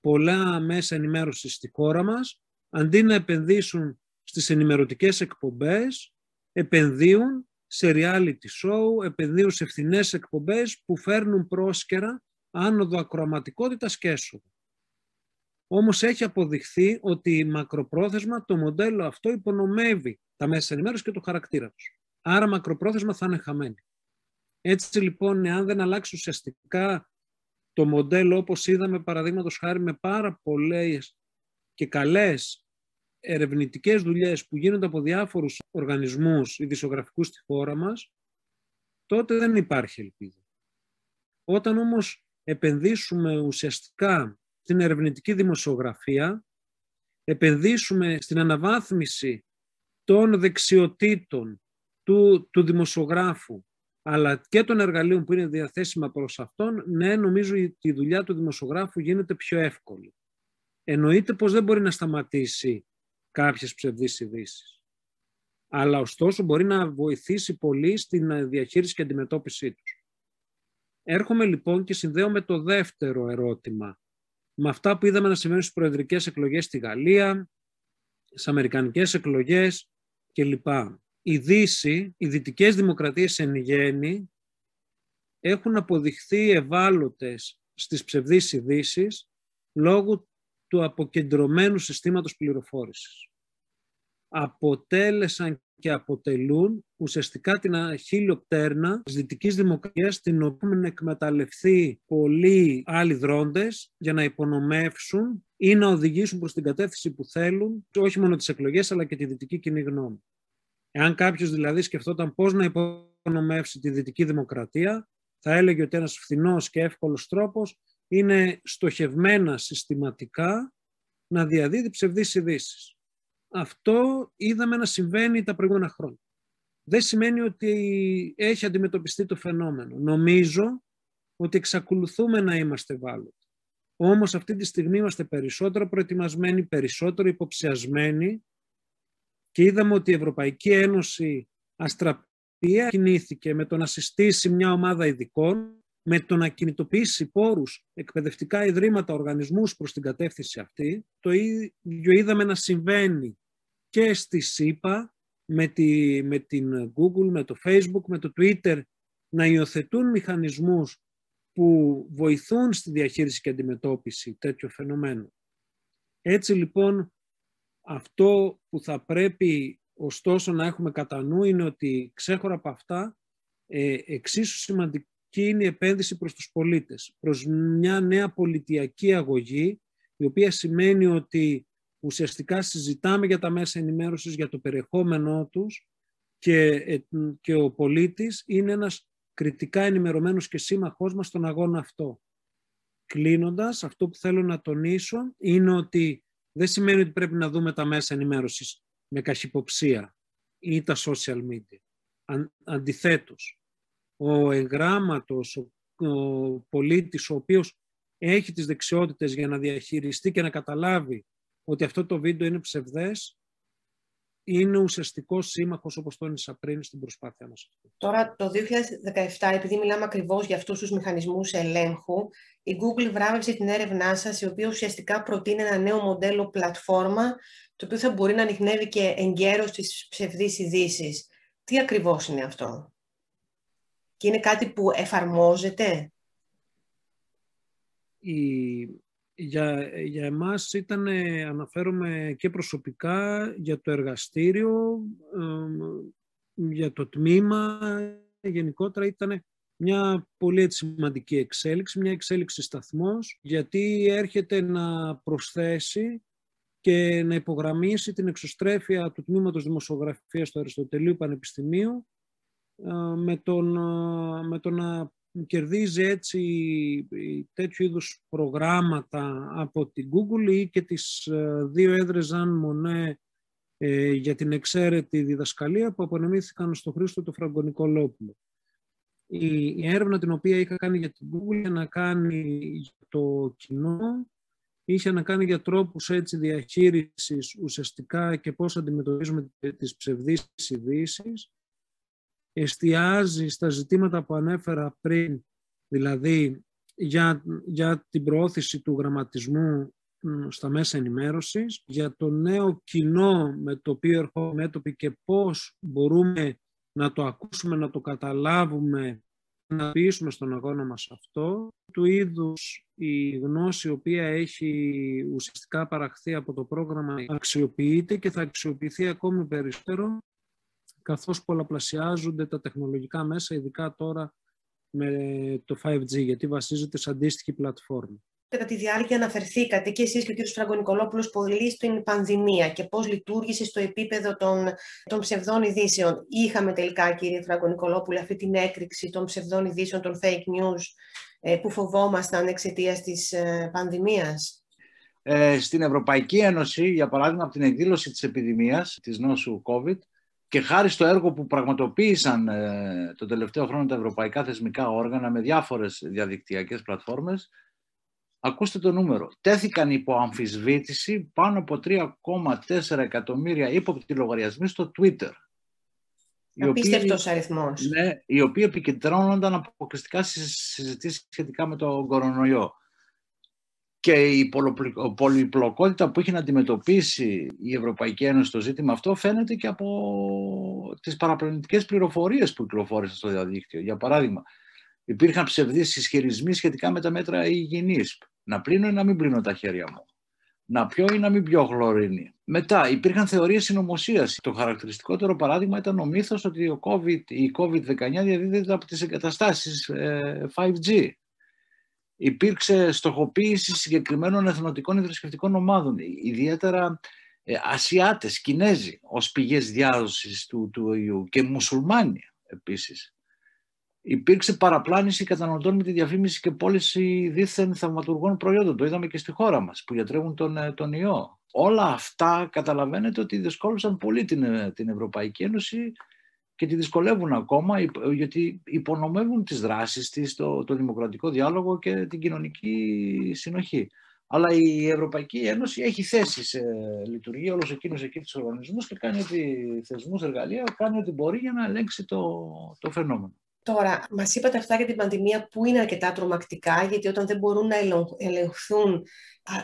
πολλά μέσα ενημέρωσης στη χώρα μας, αντί να επενδύσουν στις ενημερωτικές εκπομπές, επενδύουν σε reality show, επενδύουν σε φθηνές εκπομπές που φέρνουν πρόσκαιρα άνοδο ακροαματικότητας και έσοδο. Όμως έχει αποδειχθεί ότι μακροπρόθεσμα το μοντέλο αυτό υπονομεύει τα μέσα ενημέρωσης και το χαρακτήρα τους. Άρα μακροπρόθεσμα θα είναι χαμένοι. Έτσι λοιπόν, εάν δεν αλλάξει ουσιαστικά το μοντέλο όπως είδαμε παραδείγματος χάρη με πάρα πολλές και καλές ερευνητικές δουλειές που γίνονται από διάφορους οργανισμούς ειδησιογραφικούς στη χώρα μας, τότε δεν υπάρχει ελπίδα. Όταν όμως επενδύσουμε ουσιαστικά στην ερευνητική δημοσιογραφία, επενδύσουμε στην αναβάθμιση των δεξιοτήτων του, του δημοσιογράφου, αλλά και των εργαλείων που είναι διαθέσιμα προς αυτόν, ναι, νομίζω ότι η δουλειά του δημοσιογράφου γίνεται πιο εύκολη. εννοείται πως δεν μπορεί να σταματήσει κάποιες ψευδείς ειδήσει. Αλλά ωστόσο μπορεί να βοηθήσει πολύ στην διαχείριση και αντιμετώπιση τους. Έρχομαι λοιπόν και συνδέω με το δεύτερο ερώτημα. Με αυτά που είδαμε να συμβαίνουν στις προεδρικές εκλογές στη Γαλλία, στις αμερικανικές εκλογές κλπ. Η Δύση, οι δυτικές δημοκρατίες εν γέννη, έχουν αποδειχθεί ευάλωτες στις ψευδείς ειδήσεις λόγω του αποκεντρωμένου συστήματος πληροφόρησης. Αποτέλεσαν και αποτελούν ουσιαστικά την αχίλιο πτέρνα της Δυτικής Δημοκρατίας την οποία έχουν εκμεταλλευτεί πολλοί άλλοι δρόντες για να υπονομεύσουν ή να οδηγήσουν προς την κατεύθυνση που θέλουν όχι μόνο τις εκλογές αλλά και τη δυτική κοινή γνώμη. Εάν κάποιος δηλαδή σκεφτόταν πώς να υπονομεύσει τη Δυτική Δημοκρατία θα έλεγε ότι ένας φθηνός και εύκολος τρόπος είναι στοχευμένα συστηματικά να διαδίδει ψευδείς ειδήσεις. Αυτό είδαμε να συμβαίνει τα προηγούμενα χρόνια. Δεν σημαίνει ότι έχει αντιμετωπιστεί το φαινόμενο. Νομίζω ότι εξακολουθούμε να είμαστε ευάλωτοι. Όμως αυτή τη στιγμή είμαστε περισσότερο προετοιμασμένοι, περισσότερο υποψιασμένοι και είδαμε ότι η Ευρωπαϊκή Ένωση αστραπία κινήθηκε με το να συστήσει μια ομάδα ειδικών με το να κινητοποιήσει πόρους, εκπαιδευτικά ιδρύματα, οργανισμούς προς την κατεύθυνση αυτή, το ίδιο είδαμε να συμβαίνει και στη ΣΥΠΑ, με, τη, με την Google, με το Facebook, με το Twitter, να υιοθετούν μηχανισμούς που βοηθούν στη διαχείριση και αντιμετώπιση τέτοιου φαινομένου. Έτσι λοιπόν, αυτό που θα πρέπει ωστόσο να έχουμε κατά νου είναι ότι ξέχωρα από αυτά, ε, εξίσου σημαντικό και είναι η επένδυση προς τους πολίτες, προς μια νέα πολιτιακή αγωγή, η οποία σημαίνει ότι ουσιαστικά συζητάμε για τα μέσα ενημέρωσης, για το περιεχόμενό τους και, ε, και ο πολίτης είναι ένας κριτικά ενημερωμένος και σύμμαχός μας στον αγώνα αυτό. Κλείνοντας, αυτό που θέλω να τονίσω είναι ότι δεν σημαίνει ότι πρέπει να δούμε τα μέσα ενημέρωσης με καχυποψία ή τα social media. Αν, αντιθέτως, ο εγγράμματος, ο, ο πολίτης ο οποίος έχει τις δεξιότητες για να διαχειριστεί και να καταλάβει ότι αυτό το βίντεο είναι ψευδές, είναι ουσιαστικός σύμμαχος, όπως τόνισα πριν, στην προσπάθεια μας. Τώρα, το 2017, επειδή μιλάμε ακριβώς για αυτούς τους μηχανισμούς ελέγχου, η Google βράβευσε την έρευνά σας, η οποία ουσιαστικά προτείνει ένα νέο μοντέλο πλατφόρμα, το οποίο θα μπορεί να ανοιχνεύει και εγκαίρως τις ψευδείς ειδήσεις. Τι ακριβώς είναι αυτό; και είναι κάτι που εφαρμόζεται; Η, για, για εμάς ήταν, αναφέρομαι και προσωπικά, για το εργαστήριο, για το τμήμα, γενικότερα ήταν μια πολύ σημαντική εξέλιξη, μια εξέλιξη σταθμός, γιατί έρχεται να προσθέσει και να υπογραμμίσει την εξωστρέφεια του Τμήματος Δημοσιογραφίας του Αριστοτελείου Πανεπιστημίου ε, με, τον, ε, με το να κερδίζει έτσι τέτοιου είδους προγράμματα από την Google ή και τις ε, δύο έδρες Αν Μονέ για την εξαίρετη διδασκαλία που απονεμήθηκαν στο Χρήστο το Φραγκονικολόπουλο. Η, η έρευνα την οποία είχα κάνει για την Google είχε να κάνει για το κοινό, είχε να κάνει για τρόπους έτσι διαχείρισης ουσιαστικά και πώς αντιμετωπίζουμε τις ψευδείς ειδήσεις εστιάζει στα ζητήματα που ανέφερα πριν, δηλαδή για, για την προώθηση του γραμματισμού στα μέσα ενημέρωσης, για το νέο κοινό με το οποίο ερχόμαστε και πώς μπορούμε να το ακούσουμε, να το καταλάβουμε, να πείσουμε στον αγώνα μας αυτό, του είδους η γνώση η οποία έχει ουσιαστικά παραχθεί από το πρόγραμμα αξιοποιείται και θα αξιοποιηθεί ακόμη περισσότερο καθώς πολλαπλασιάζονται τα τεχνολογικά μέσα, ειδικά τώρα με το 5G, γιατί βασίζεται σε αντίστοιχη πλατφόρμα. Κατά τη διάρκεια αναφερθήκατε και εσείς και ο κ. Φραγκονικολόπουλος πολύ στην πανδημία και πώς λειτουργήσε στο επίπεδο των, των ψευδών ειδήσεων. Είχαμε τελικά, κύριε Φραγκονικολόπουλο, αυτή την έκρηξη των ψευδών ειδήσεων, των fake news ε, που φοβόμασταν εξαιτίας της ε, πανδημίας; Ε, στην Ευρωπαϊκή Ένωση, για παράδειγμα, από την εκδήλωση της επιδημίας, της νόσου COVID, και χάρη στο έργο που πραγματοποίησαν ε, το τελευταίο χρόνο τα ευρωπαϊκά θεσμικά όργανα με διάφορες διαδικτυακές πλατφόρμες, ακούστε το νούμερο, τέθηκαν υπό αμφισβήτηση πάνω από 3,4 εκατομμύρια ύποπτοι λογαριασμοί στο Twitter. Απίστευτος αριθμός. Ναι, οι οποίοι επικεντρώνονταν αποκλειστικά στις συζητήσεις σχετικά με τον κορονοϊό. Και η πολυπλοκότητα που έχει να αντιμετωπίσει η Ευρωπαϊκή Ένωση στο ζήτημα αυτό φαίνεται και από τις παραπλανητικές πληροφορίες που κυκλοφόρησαν στο διαδίκτυο. Για παράδειγμα, υπήρχαν ψευδείς ισχυρισμοί σχετικά με τα μέτρα υγιεινής. Να πλύνω ή να μην πλύνω τα χέρια μου; Να πιω ή να μην πιω χλωρίνη; Μετά υπήρχαν θεωρίες συνωμοσίας. Το χαρακτηριστικότερο παράδειγμα ήταν ο μύθος ότι ο COVID, η COVID-19 διαδίδεται από τις εγκαταστάσεις 5G. Ε, Υπήρξε στοχοποίηση συγκεκριμένων εθνοτικών ή θρησκευτικών ομάδων, ιδιαίτερα ε, Ασιάτες, Κινέζοι, ως πηγές διάδοσης του, του ιού και μουσουλμάνοι επίσης υπήρξε παραπλάνηση καταναλωτών με τη διαφήμιση και πώληση δίθεν θαυματουργών προϊόντων. Το είδαμε και στη χώρα μας που γιατρεύουν τον, ε, τον ιό. Όλα αυτά καταλαβαίνετε ότι δυσκόλουσαν πολύ την, ε, την Ευρωπαϊκή Ένωση και τη δυσκολεύουν ακόμα γιατί υπονομεύουν τις δράσεις της, το, το δημοκρατικό διάλογο και την κοινωνική συνοχή. Αλλά η Ευρωπαϊκή Ένωση έχει θέσει σε λειτουργία όλος εκείνος εκεί τους οργανισμούς και κάνει ότι θεσμούς εργαλεία, κάνει ό,τι μπορεί για να ελέγξει το, το φαινόμενο. Τώρα, μας είπατε αυτά για την πανδημία που είναι αρκετά τρομακτικά, γιατί όταν δεν μπορούν να ελεγχθούν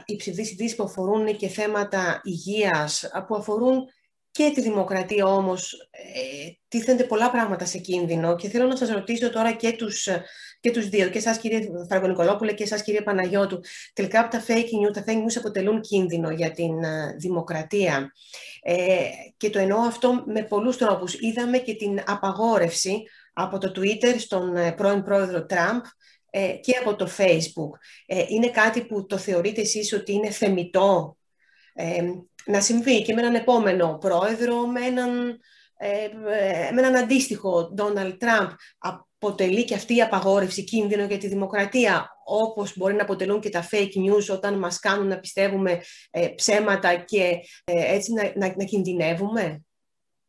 οι ψευδείς ειδήσεις που αφορούν και θέματα υγείας, που αφορούν και τη δημοκρατία όμως, ε, τίθενται πολλά πράγματα σε κίνδυνο και θέλω να σας ρωτήσω τώρα και τους, και τους δύο, και εσάς κύριε Φραγκονικολόπουλε και εσάς κύριε Παναγιώτου, τελικά από τα fake news, τα fake news αποτελούν κίνδυνο για την ε, δημοκρατία. Ε, και το εννοώ αυτό με πολλούς τρόπους. Είδαμε και την απαγόρευση από το Twitter στον ε, πρώην πρόεδρο Τραμπ ε, και από το Facebook. Ε, είναι κάτι που το θεωρείτε εσείς ότι είναι θεμητό; Να συμβεί και με έναν επόμενο πρόεδρο, με έναν, με έναν αντίστοιχο Donald Trump. Αποτελεί και αυτή η απαγόρευση κίνδυνο για τη δημοκρατία, όπως μπορεί να αποτελούν και τα fake news όταν μας κάνουν να πιστεύουμε ψέματα και έτσι να, να, να κινδυνεύουμε;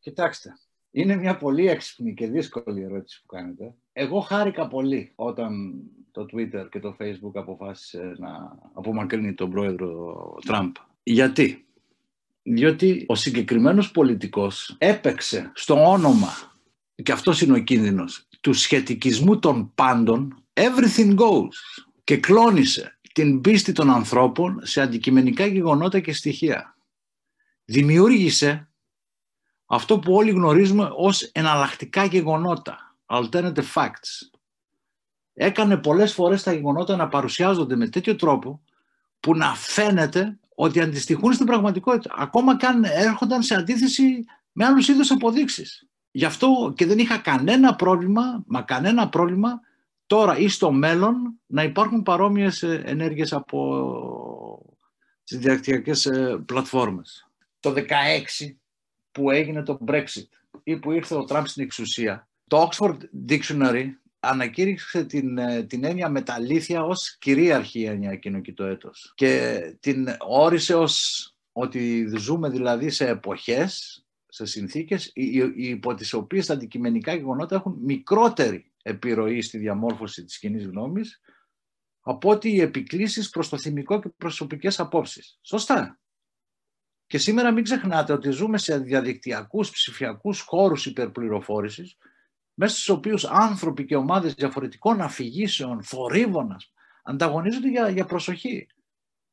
Κοιτάξτε, είναι μια πολύ έξυπνη και δύσκολη ερώτηση που κάνετε. Εγώ χάρηκα πολύ όταν το Twitter και το Facebook αποφάσισε να απομακρύνει τον πρόεδρο Τραμπ. Γιατί; Διότι ο συγκεκριμένος πολιτικός έπαιξε στο όνομα, και αυτός είναι ο κίνδυνος, του σχετικισμού των πάντων, everything goes, και κλώνησε την πίστη των ανθρώπων σε αντικειμενικά γεγονότα και στοιχεία. Δημιούργησε αυτό που όλοι γνωρίζουμε ως εναλλακτικά γεγονότα, alternative facts. Έκανε πολλές φορές τα γεγονότα να παρουσιάζονται με τέτοιο τρόπο που να φαίνεται ότι αντιστοιχούν στην πραγματικότητα. Ακόμα και αν έρχονταν σε αντίθεση με άλλους είδους αποδείξεις. Γι' αυτό και δεν είχα κανένα πρόβλημα, μα κανένα πρόβλημα, τώρα ή στο μέλλον να υπάρχουν παρόμοιες ε, ενέργειες από τις διακτυακές ε, πλατφόρμες. Το 16 που έγινε το Brexit ή που ήρθε ο Τραμπ στην εξουσία, το Oxford Dictionary ανακήρυξε την, ε, την έννοια μεταλήθεια ως κυρίαρχη έννοια εκείνο και το έτος. Και την όρισε ως ότι ζούμε δηλαδή σε εποχές, σε συνθήκες υπό τις οποίες τα αντικειμενικά γεγονότα έχουν μικρότερη επιρροή στη διαμόρφωση της κοινή γνώμης από ότι οι επικλήσεις προς το θυμικό και προσωπικές απόψεις. Σωστά. Και σήμερα μην ξεχνάτε ότι ζούμε σε διαδικτυακούς ψηφιακούς χώρους υπερπληροφόρησης, μέσα στους οποίους άνθρωποι και ομάδες διαφορετικών αφηγήσεων, θορύβων, ανταγωνίζονται για, για προσοχή.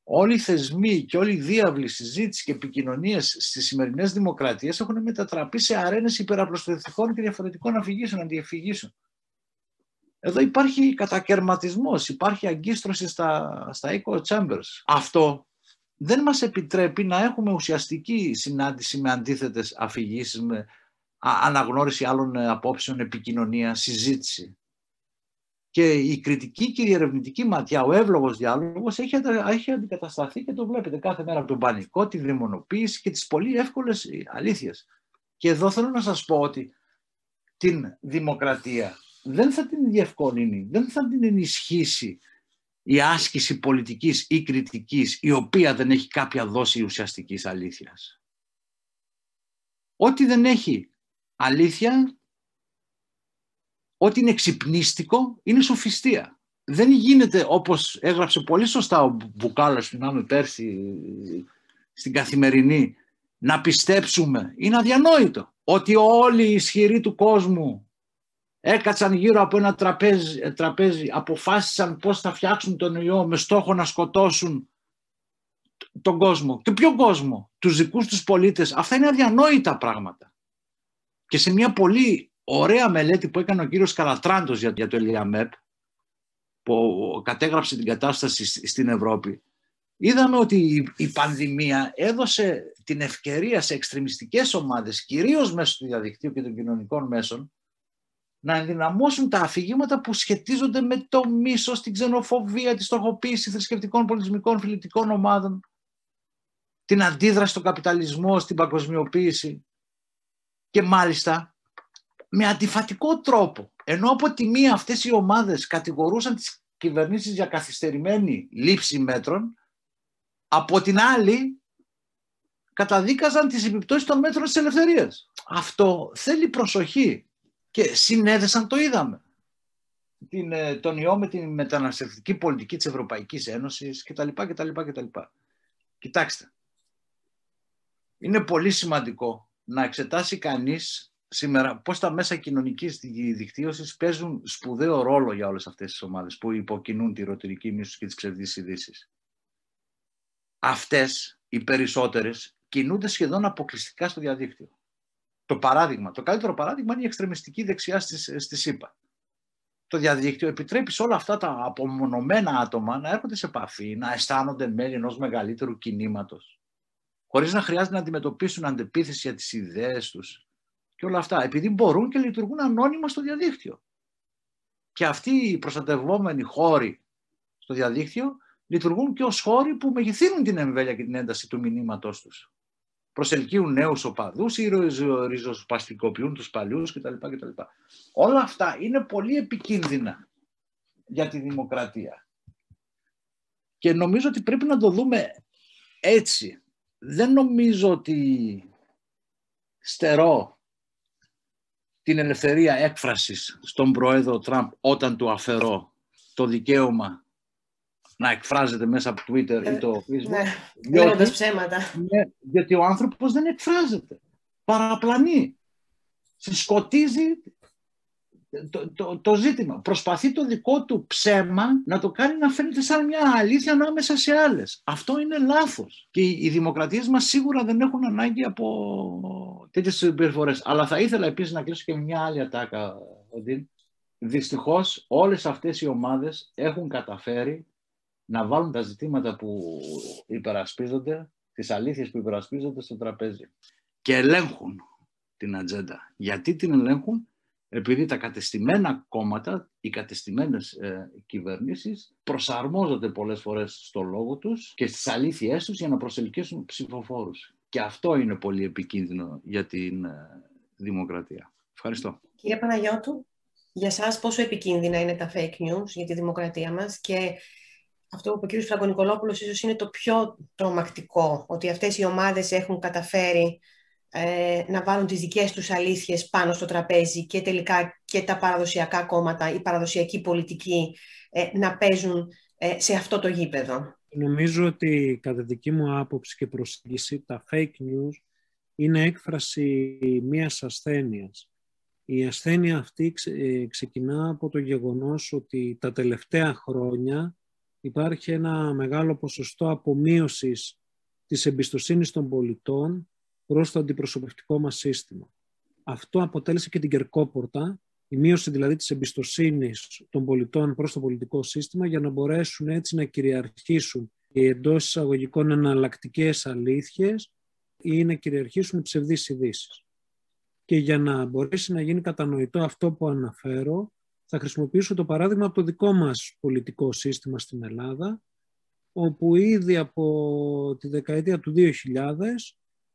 Όλοι οι θεσμοί και όλοι οι διάβλοι συζήτηση και επικοινωνίες στις σημερινές δημοκρατίες έχουν μετατραπεί σε αρένες υπεραπλωστευτικών και διαφορετικών αφηγήσεων, αντιεφηγήσεων. Εδώ υπάρχει κατακαιρματισμός, υπάρχει αγκίστρωση στα, στα echo chambers. Αυτό δεν μας επιτρέπει να έχουμε ουσιαστική συνάντηση με αντίθετες αφηγήσεις, με αναγνώριση άλλων ε, απόψεων, επικοινωνία, συζήτηση. Και η κριτική και η ερευνητική ματιά, ο εύλογος διάλογος έχει, έχει αντικατασταθεί και το βλέπετε κάθε μέρα από τον πανικό, τη δαιμονοποίηση και τις πολύ εύκολες ε, αλήθειες. Και εδώ θέλω να σας πω ότι την δημοκρατία δεν θα την διευκολύνει, δεν θα την ενισχύσει η άσκηση πολιτικής ή κριτικής η οποία δεν έχει κάποια δόση ουσιαστικής αλήθειας. Ό,τι δεν έχει αλήθεια, ό,τι είναι ξυπνίστικο, είναι σοφιστία. δεν γίνεται όπως έγραψε πολύ σωστά ο Μπουκάλος, θυμάμαι πέρσι στην Καθημερινή, να πιστέψουμε, είναι αδιανόητο, ότι όλοι οι ισχυροί του κόσμου έκατσαν γύρω από ένα τραπέζι, τραπέζι αποφάσισαν πώς θα φτιάξουν τον ιό με στόχο να σκοτώσουν τον κόσμο. Και ποιο κόσμο, τους δικούς τους πολίτες. Αυτά είναι αδιανόητα πράγματα. Και σε μια πολύ ωραία μελέτη που έκανε ο κύριος Καλατράντος για, για το ΕΛΙΑΜΕΠ, που κατέγραψε την κατάσταση στην Ευρώπη, είδαμε ότι η πανδημία έδωσε την ευκαιρία σε εξτρεμιστικές ομάδες, κυρίως μέσω του διαδικτύου και των κοινωνικών μέσων, να ενδυναμώσουν τα αφηγήματα που σχετίζονται με το μίσος, την ξενοφοβία, τη στοχοποίηση θρησκευτικών, πολιτισμικών, φιλετικών ομάδων, την αντίδραση στον καπιταλισμό, στην παγκοσμιοποίηση και μάλιστα με αντιφατικό τρόπο. Ενώ από τη μία αυτές οι ομάδες κατηγορούσαν τις κυβερνήσεις για καθυστερημένη λήψη μέτρων, από την άλλη καταδίκαζαν τις επιπτώσεις των μέτρων της ελευθερίας. Αυτό θέλει προσοχή και συνέδεσαν το είδαμε. Την, ε, τον ιό με την μεταναστευτική πολιτική της Ευρωπαϊκής Ένωσης κτλ. κτλ, κτλ. Κοιτάξτε, είναι πολύ σημαντικό να εξετάσει κανείς σήμερα πώς τα μέσα κοινωνικής δικτύωσης παίζουν σπουδαίο ρόλο για όλες αυτές τις ομάδες που υποκινούν τη ρωτηρική μίσους και τις ψευδείς ειδήσεις. Αυτές οι περισσότερες κινούνται σχεδόν αποκλειστικά στο διαδίκτυο. Το παράδειγμα, το καλύτερο παράδειγμα είναι η εξτρεμιστική δεξιά στη, στη ΣΥΠΑ. Το διαδίκτυο επιτρέπει σε όλα αυτά τα απομονωμένα άτομα να έρχονται σε επαφή, να αισθάνονται μέλη ενός μεγαλύτερου κινήματος, χωρίς να χρειάζεται να αντιμετωπίσουν αντεπίθεση για τις ιδέες τους και όλα αυτά, επειδή μπορούν και λειτουργούν ανώνυμα στο διαδίκτυο. Και αυτοί οι προστατευόμενοι χώροι στο διαδίκτυο λειτουργούν και ως χώροι που μεγεθύνουν την εμβέλεια και την ένταση του μηνύματός τους προσελκύουν νέους οπαδούς ή ριζοσπαστικοποιούν τους παλιούς κτλ, κτλ. Όλα αυτά είναι πολύ επικίνδυνα για τη δημοκρατία. Και νομίζω ότι πρέπει να το δούμε έτσι. Δεν νομίζω ότι στερώ την ελευθερία έκφρασης στον πρόεδρο Τραμπ όταν του αφαιρώ το δικαίωμα να εκφράζεται μέσα από Twitter ή το Facebook. Ναι, διότι, ψέματα. Ναι, γιατί ο άνθρωπος δεν εκφράζεται. Παραπλανεί. Συσκοτίζει το, το, το, ζήτημα. Προσπαθεί το δικό του ψέμα να το κάνει να φαίνεται σαν μια αλήθεια ανάμεσα σε άλλες. Αυτό είναι λάθος. Και οι, οι δημοκρατίες μας σίγουρα δεν έχουν ανάγκη από τέτοιες συμπεριφορές. Αλλά θα ήθελα επίσης να κλείσω και μια άλλη ατάκα, Οντίν. Δυστυχώς όλες αυτές οι ομάδες έχουν καταφέρει να βάλουν τα ζητήματα που υπερασπίζονται, τις αλήθειες που υπερασπίζονται στο τραπέζι. Και ελέγχουν την ατζέντα. Γιατί την ελέγχουν, επειδή τα κατεστημένα κόμματα, οι κατεστημένες ε, κυβερνήσεις προσαρμόζονται πολλές φορές στο λόγο τους και στις αλήθειές τους για να προσελκύσουν ψηφοφόρους. Και αυτό είναι πολύ επικίνδυνο για την ε, δημοκρατία. Ευχαριστώ. Κύριε Παναγιώτου, για σας πόσο επικίνδυνα είναι τα fake news για τη δημοκρατία μας και αυτό που είπε ο κ. Φραγκονικολόπουλος ίσως είναι το πιο τρομακτικό, ότι αυτές οι ομάδες έχουν καταφέρει ε, να βάλουν τις δικές τους αλήθειες πάνω στο τραπέζι και τελικά και τα παραδοσιακά κόμματα, η παραδοσιακή πολιτική ε, να παίζουν ε, σε αυτό το γήπεδο. Νομίζω ότι κατά δική μου άποψη και προσέγγιση τα fake news είναι έκφραση μιας ασθένειας. Η ασθένεια αυτή ξεκινά από το γεγονός ότι τα τελευταία χρόνια υπάρχει ένα μεγάλο ποσοστό απομείωσης της εμπιστοσύνης των πολιτών προς το αντιπροσωπευτικό μας σύστημα. Αυτό αποτέλεσε και την κερκόπορτα, η μείωση δηλαδή της εμπιστοσύνης των πολιτών προς το πολιτικό σύστημα για να μπορέσουν έτσι να κυριαρχήσουν οι εντός εισαγωγικών εναλλακτικές αλήθειες ή να κυριαρχήσουν οι ψευδείς ειδήσεις. Και για να μπορέσει να γίνει κατανοητό αυτό που αναφέρω, θα χρησιμοποιήσω το παράδειγμα από το δικό μας πολιτικό σύστημα στην Ελλάδα, όπου ήδη από τη δεκαετία του 2000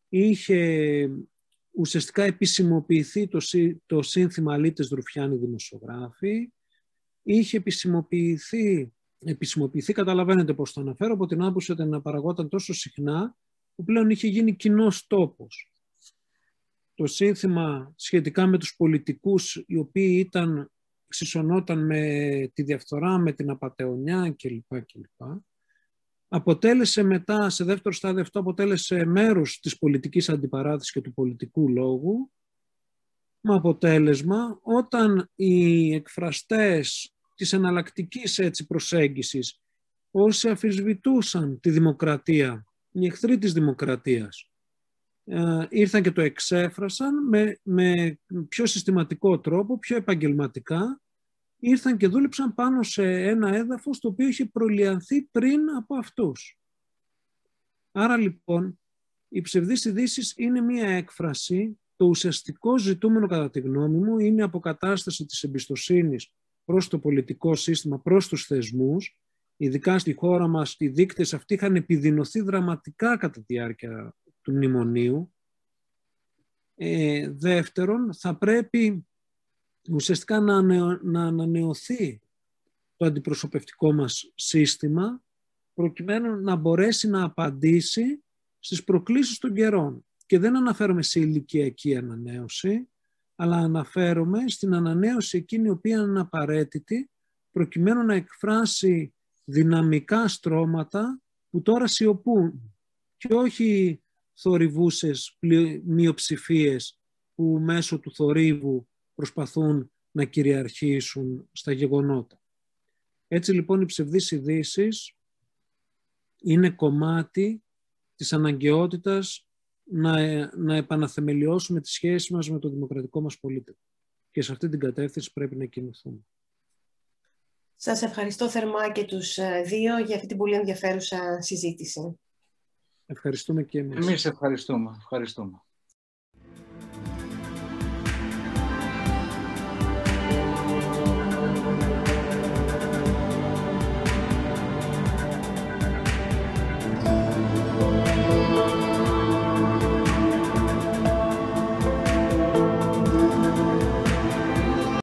είχε ουσιαστικά επισημοποιηθεί το, το σύνθημα «Αλήτες Δρουφιάνοι Δημοσιογράφοι», είχε επισημοποιηθεί, επισημοποιηθεί, καταλαβαίνετε πώς το αναφέρω, από την άποψη ότι αναπαραγόταν τόσο συχνά, που πλέον είχε γίνει κοινός τόπος. Το σύνθημα σχετικά με τους πολιτικούς οι οποίοι ήταν εξισωνόταν με τη διαφθορά, με την απατεωνιά κλπ. κλπ. Αποτέλεσε μετά, σε δεύτερο στάδιο αυτό, αποτέλεσε μέρος της πολιτικής αντιπαράθεσης και του πολιτικού λόγου, με αποτέλεσμα όταν οι εκφραστές της εναλλακτικής έτσι προσέγγισης, όσοι αφισβητούσαν τη δημοκρατία, οι εχθροί της δημοκρατίας, ε, ήρθαν και το εξέφρασαν με, με πιο συστηματικό τρόπο, πιο επαγγελματικά, ήρθαν και δούλεψαν πάνω σε ένα έδαφος το οποίο είχε προλιανθεί πριν από αυτούς. Άρα λοιπόν, οι ψευδείς ειδήσεις είναι μία έκφραση, το ουσιαστικό ζητούμενο κατά τη γνώμη μου είναι η αποκατάσταση της εμπιστοσύνης προς το πολιτικό σύστημα, προς τους θεσμούς. Ειδικά στη χώρα μας οι δείκτες αυτοί είχαν επιδεινωθεί δραματικά κατά τη διάρκεια του μνημονίου. Ε, δεύτερον, θα πρέπει ουσιαστικά να, να ανανεωθεί το αντιπροσωπευτικό μας σύστημα προκειμένου να μπορέσει να απαντήσει στις προκλήσεις των καιρών. Και δεν αναφέρομαι σε ηλικιακή ανανέωση, αλλά αναφέρομαι στην ανανέωση εκείνη η οποία είναι απαραίτητη προκειμένου να εκφράσει δυναμικά στρώματα που τώρα σιωπούν και όχι θορυβούσες μειοψηφίες που μέσω του θορύβου προσπαθούν να κυριαρχήσουν στα γεγονότα. Έτσι λοιπόν οι ψευδείς ειδήσεις είναι κομμάτι της αναγκαιότητας να, να επαναθεμελιώσουμε τη σχέση μας με το δημοκρατικό μας πολίτη. Και σε αυτή την κατεύθυνση πρέπει να κινηθούμε. Σας ευχαριστώ θερμά και τους ε, δύο για αυτή την πολύ ενδιαφέρουσα συζήτηση. Ευχαριστούμε και εμείς. Εμείς ευχαριστούμε. ευχαριστούμε.